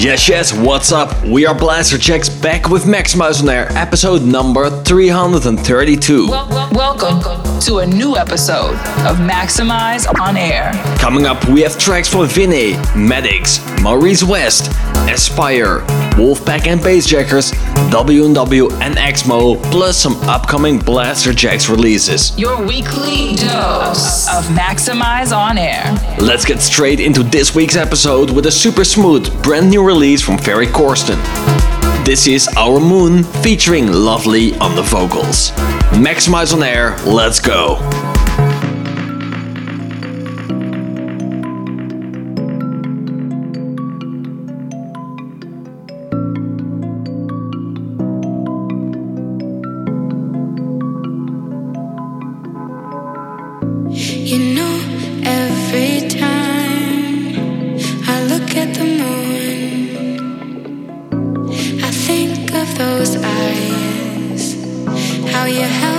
Yes, yes, what's up? We are Blasterjaxx back with Maxximize on Air, episode number 332. Wel- wel- welcome to a new episode of Maxximize on Air. Coming up, we have tracks from Vinny, Maddox, Maurice West, Aspyer, Wolfpack and Bassjackers, W&W and Exmo, plus some upcoming Blasterjaxx releases. Your weekly dose of Maxximize on Air. Let's get straight into this week's episode with a super smooth, brand new release from Ferry Corsten. This is Our Moon featuring Lovely on the vocals. Maxximize on air, let's go. You held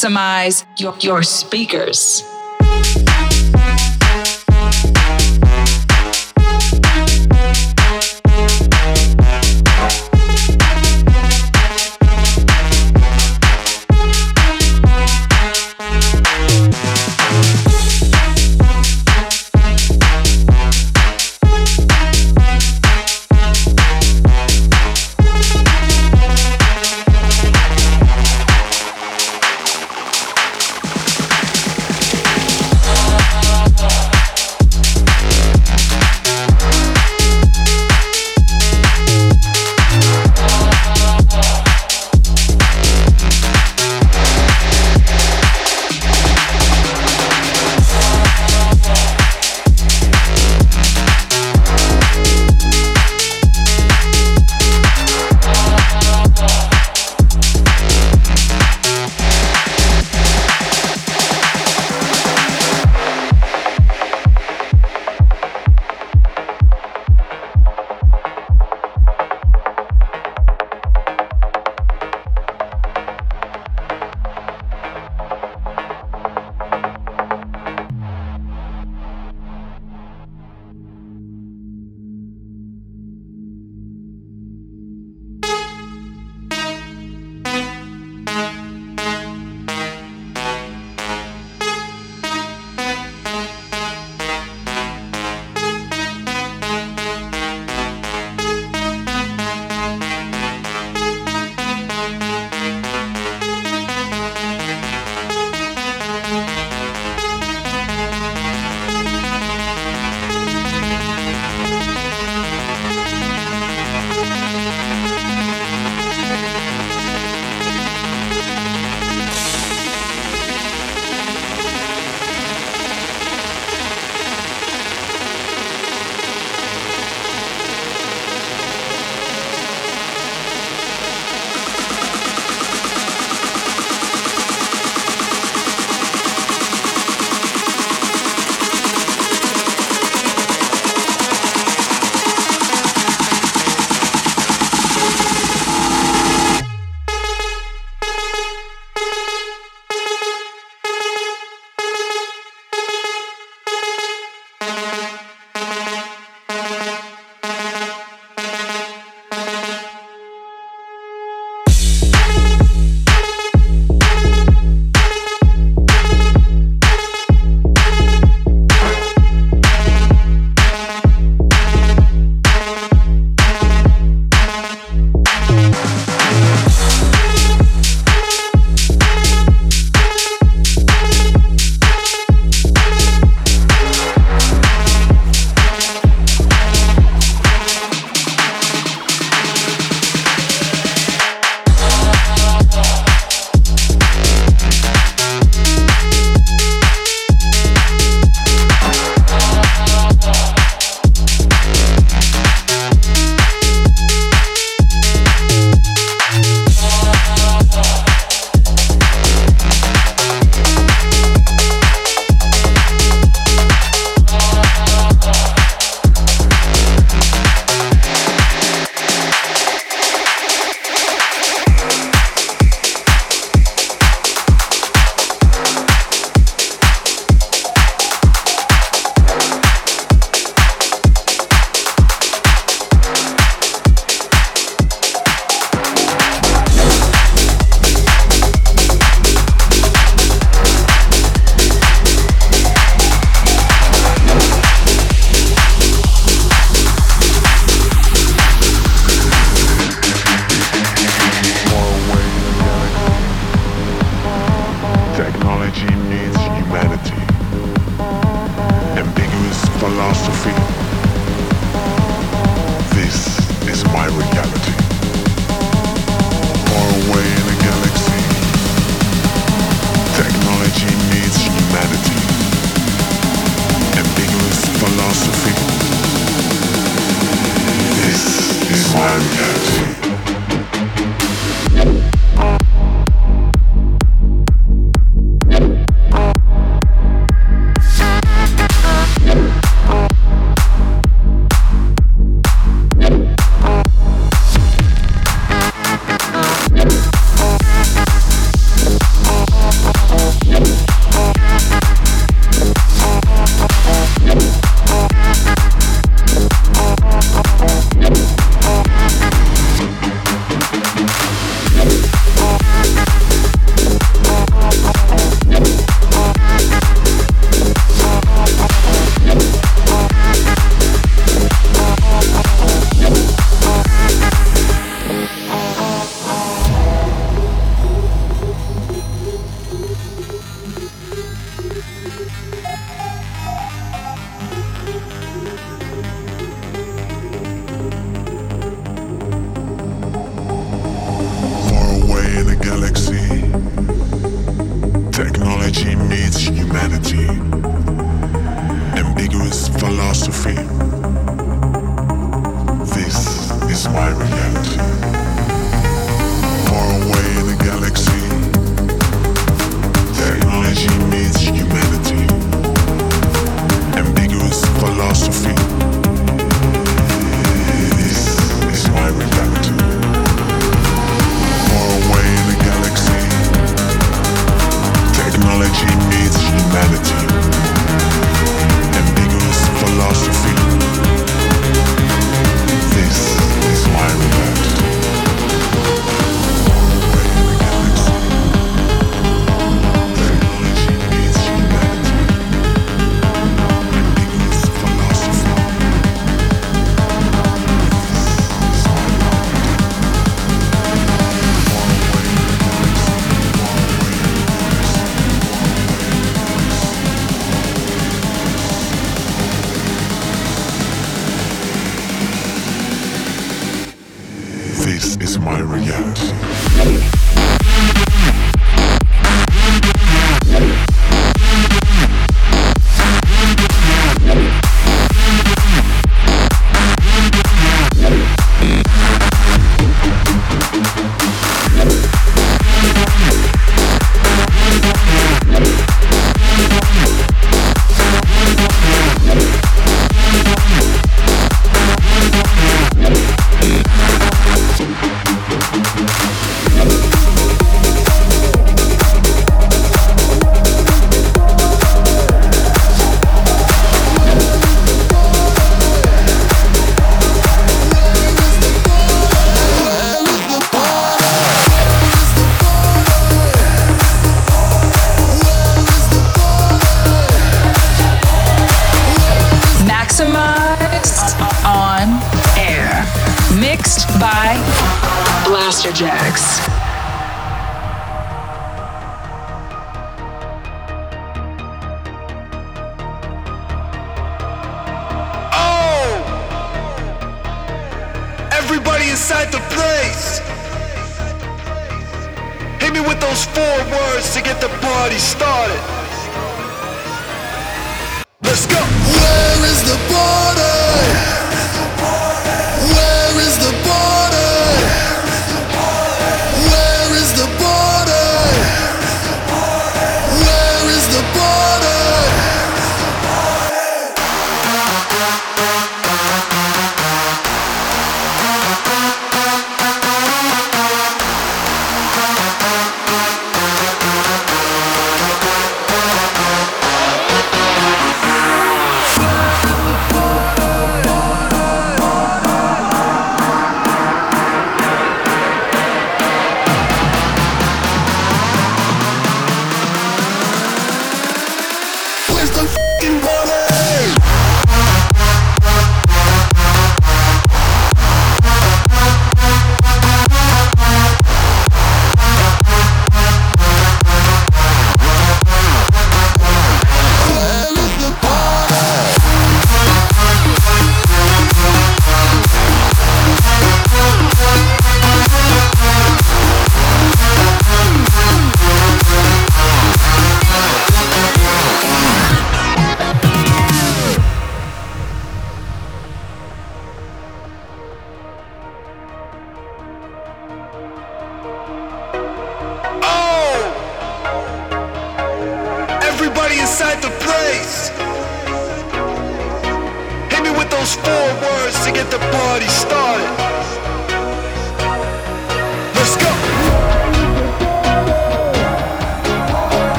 maximize your, your speakers.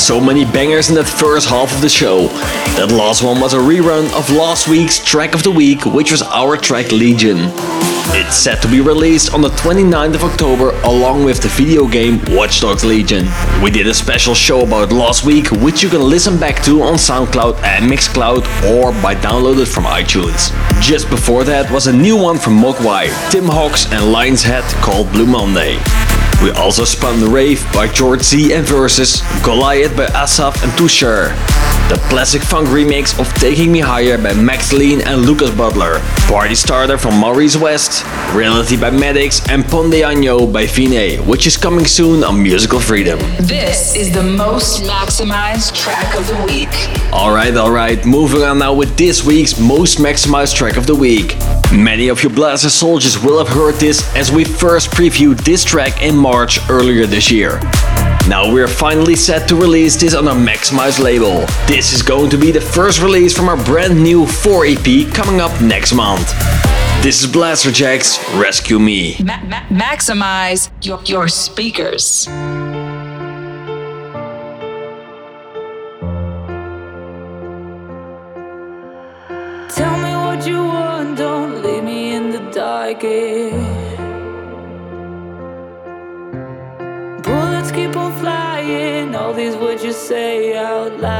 So many bangers in that first half of the show. That last one was a rerun of last week's track of the week, which was our track Legion. It's set to be released on the 29th of October along with the video game Watch Dogs Legion. We did a special show about last week, which you can listen back to on SoundCloud and Mixcloud or by download it from iTunes. Just before that was a new one from Moguai, Tim Hox and Lion's Head called Blue Monday. We also spun the Rave by George Z and Versus, Goliath by Asaf and Tushar, the classic funk remix of Taking Me Higher by Max Lean and Lucas Butler, Party Starter from Maurice West, Reality by Maddox, and Ponde Año by Fine, which is coming soon on Musical Freedom. This is the most maximized track of the week. Alright, alright, moving on now with this week's most maximized track of the week. Many of you Blaster soldiers will have heard this as we first previewed this track in March earlier this year. Now we're finally set to release this on our Maxximize label. This is going to be the first release from our brand new 4 EP coming up next month. This is Blasterjaxx, Rescue Me. Ma- ma- maximize your, your speakers. Dark. eh. Bullets keep on flying, all these words you say out loud.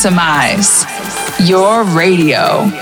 Maximize your radio.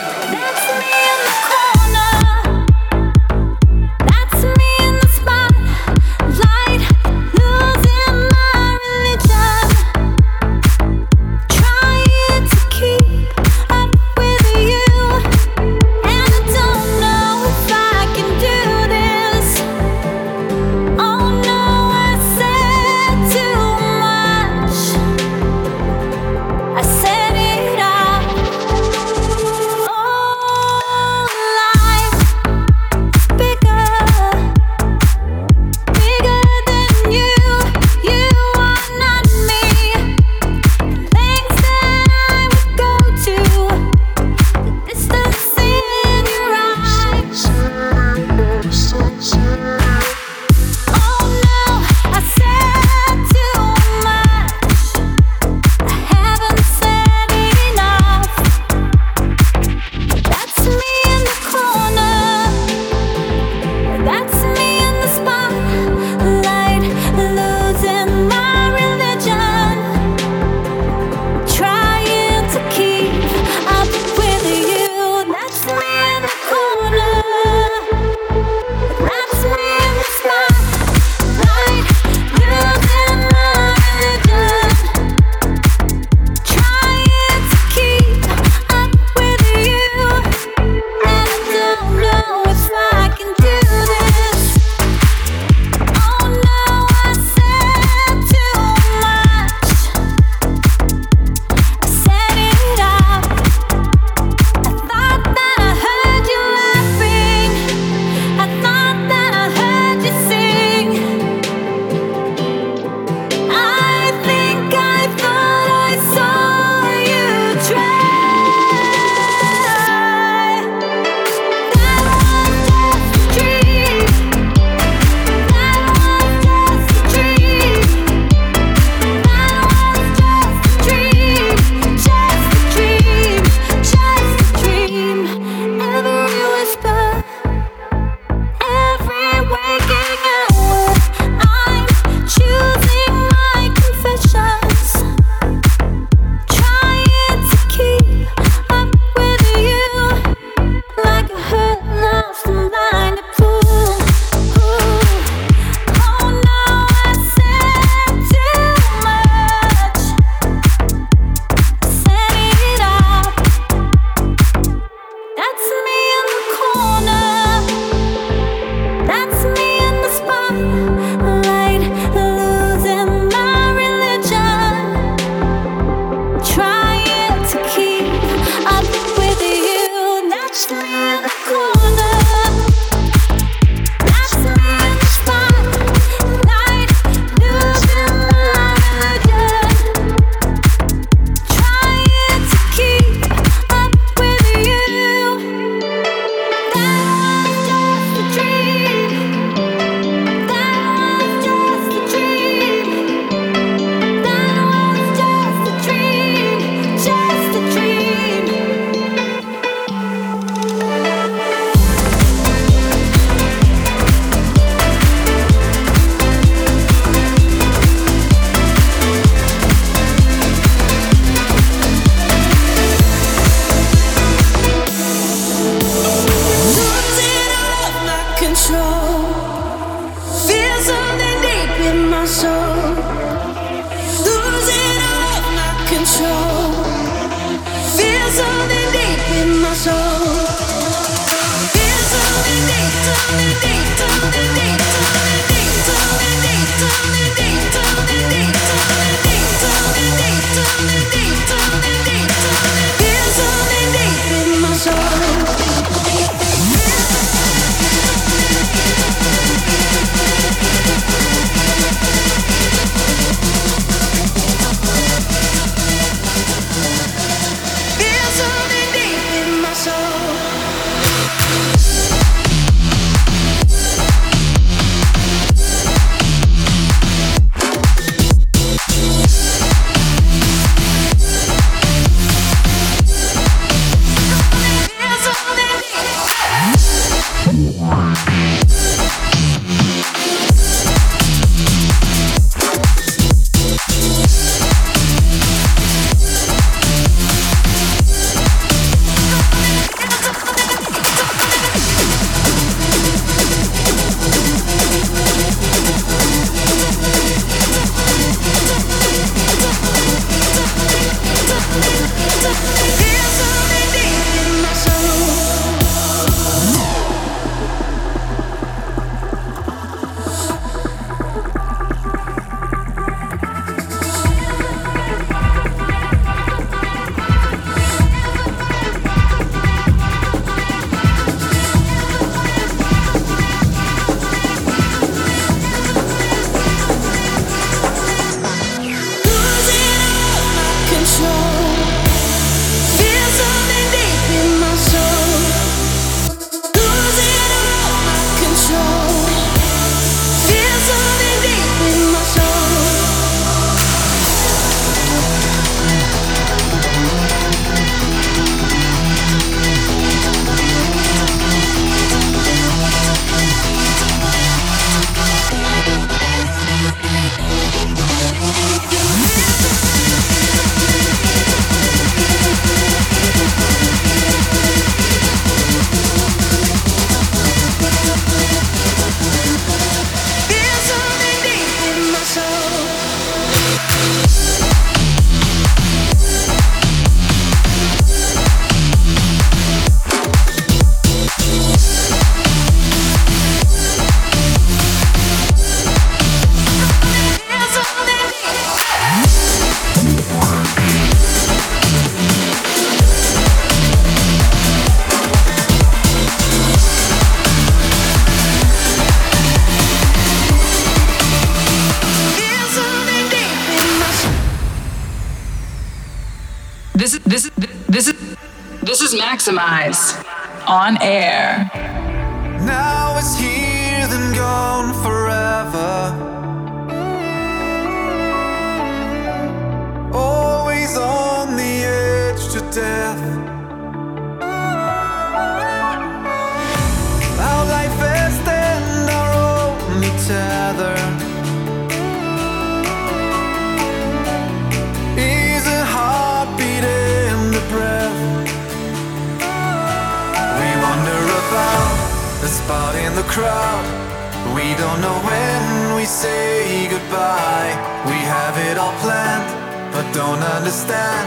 on air. Now it's here, gone forever. Always on the edge to death. the crowd. We don't know when we say goodbye. We have it all planned, but don't understand.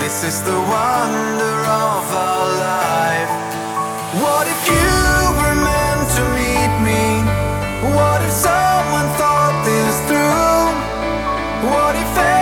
This is the wonder of our life. What if you were meant to meet me? What if someone thought this through? What if?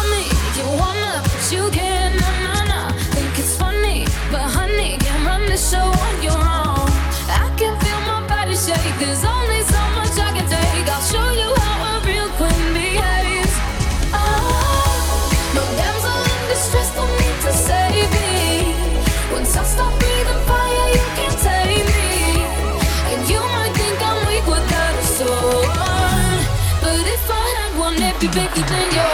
baby, then you're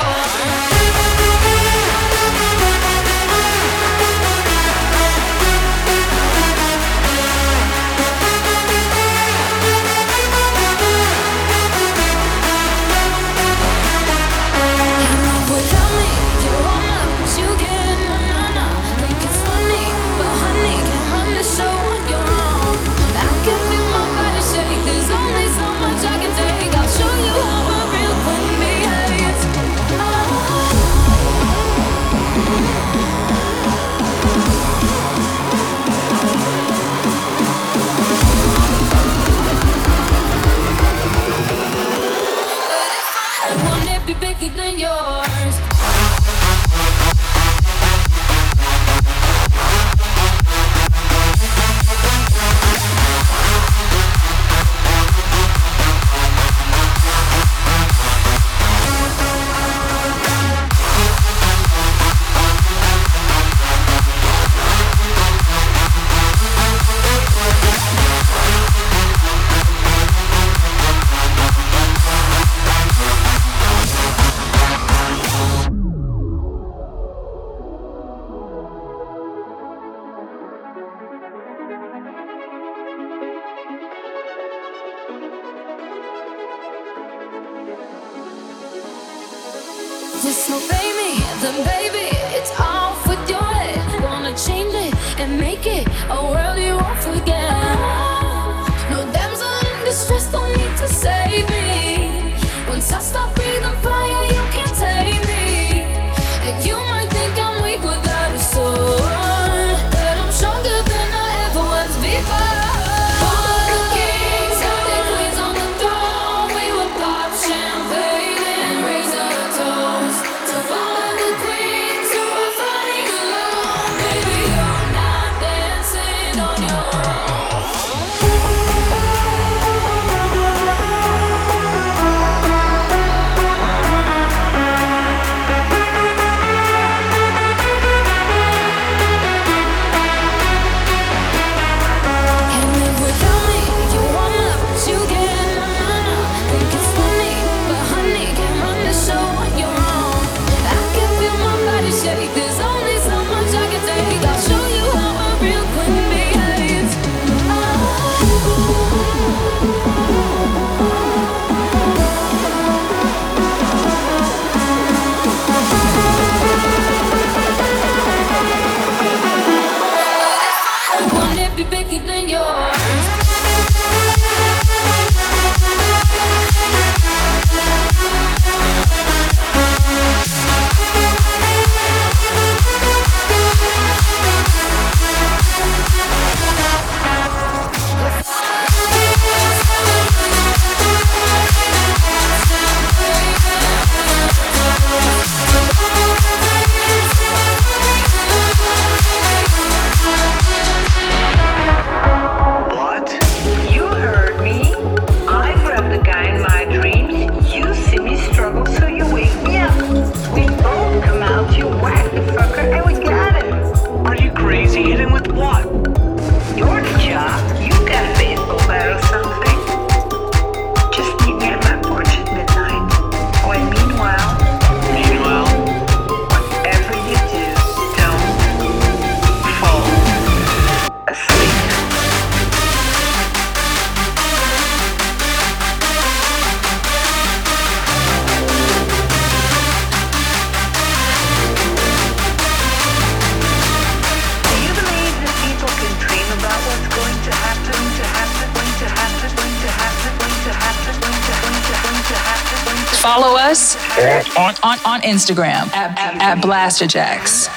Instagram at, at Blasterjaxx. vibrations.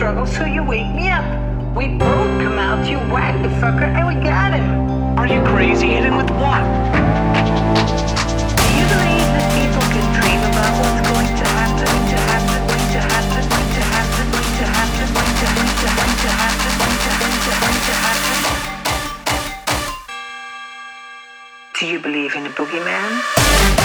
struggle, so you wake me up. We both come out, you whack the fucker, and we got him. Are you crazy? Hit him with what? Do you believe that people can dream about what's going to happen? Do you believe in a boogeyman?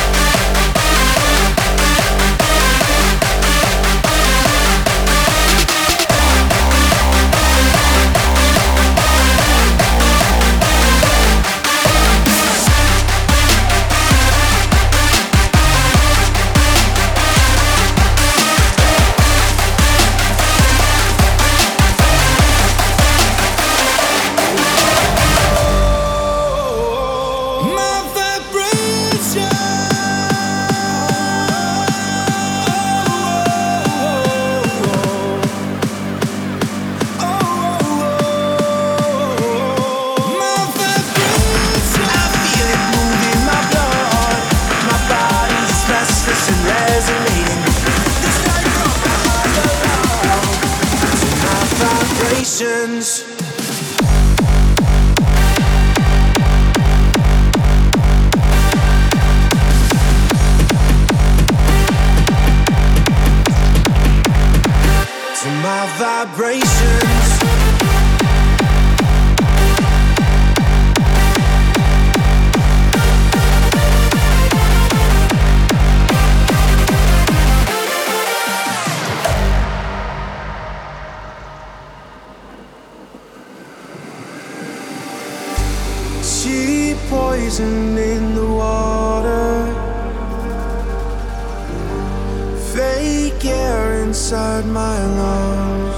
Inside my lungs.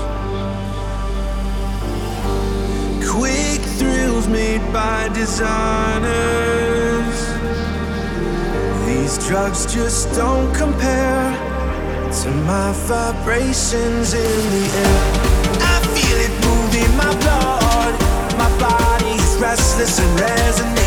Quick thrills made by designers. These drugs just don't compare to my vibrations in the air. I feel it moving my blood. My body is restless and resonating.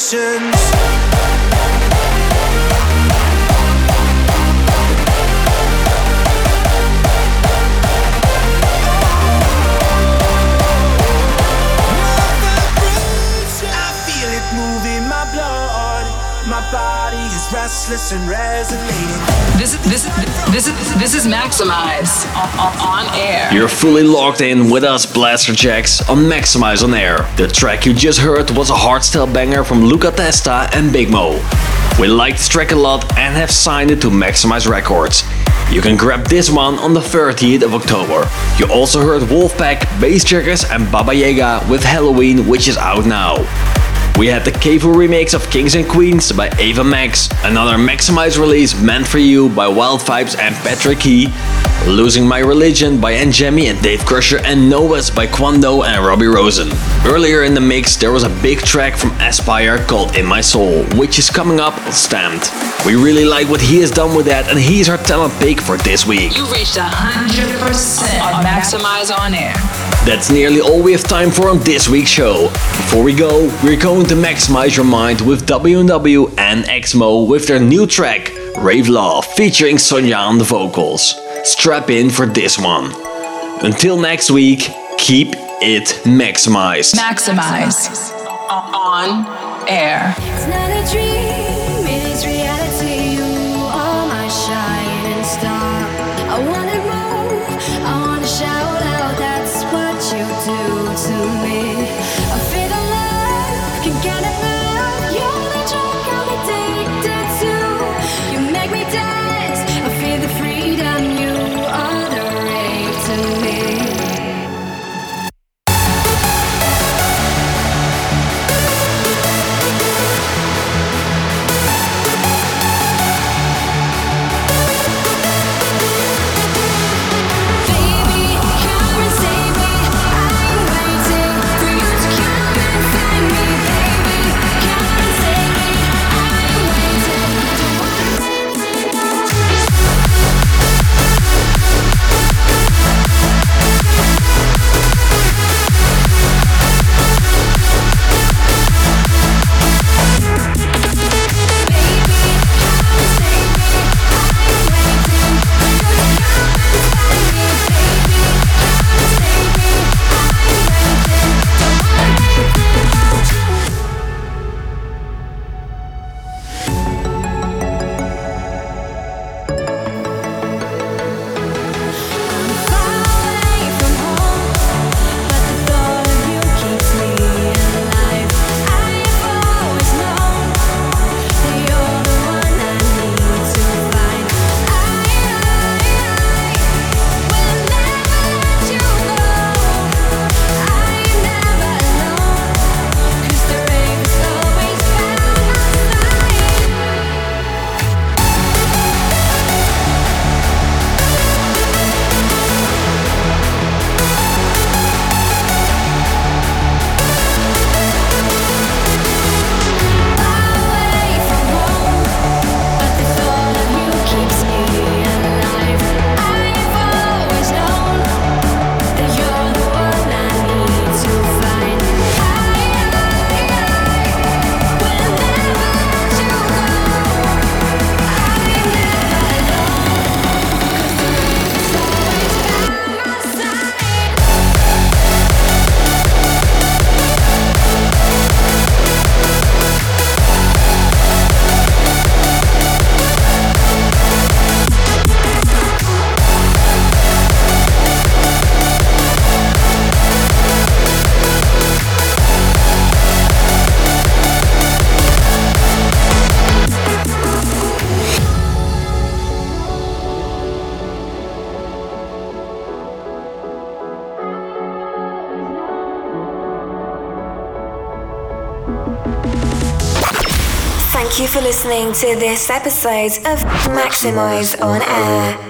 vibrations. Restless and resonating. This is this is this is this is Maxximize on, on, on air. You're fully locked in with us, Blasterjaxx, on Maxximize on Air. The track you just heard was a hardstyle banger from Luca Testa and Big Mo. We like this track a lot and have signed it to Maxximize Records. You can grab this one on the 30th of October. You also heard Wolfpack, Bass Checkers, and Baba Yaga with Halloween, which is out now. We had the Kevo remix of Kings and Queens by Ava Max, another Maxximize release meant for you by Wild Vibes and Patrick Key, Losing My Religion by Njemi and Dave Crusher, and Novas by Quando and Robbie Rosen. Earlier in the mix, there was a big track from Aspyer called In My Soul, which is coming up on Stamped. We really like what he has done with that, and he's our talent pick for this week. You reached 100% on Maxximize on air. That's nearly all we have time for on this week's show. Before we go, we're going to maximize your mind with W&W and AXMO with their new track, Rave Love, featuring Sonia on the vocals. Strap in for this one. Until next week, keep it maximized. Maxximize on air. Thank you for listening to this episode of Maxximize on Air.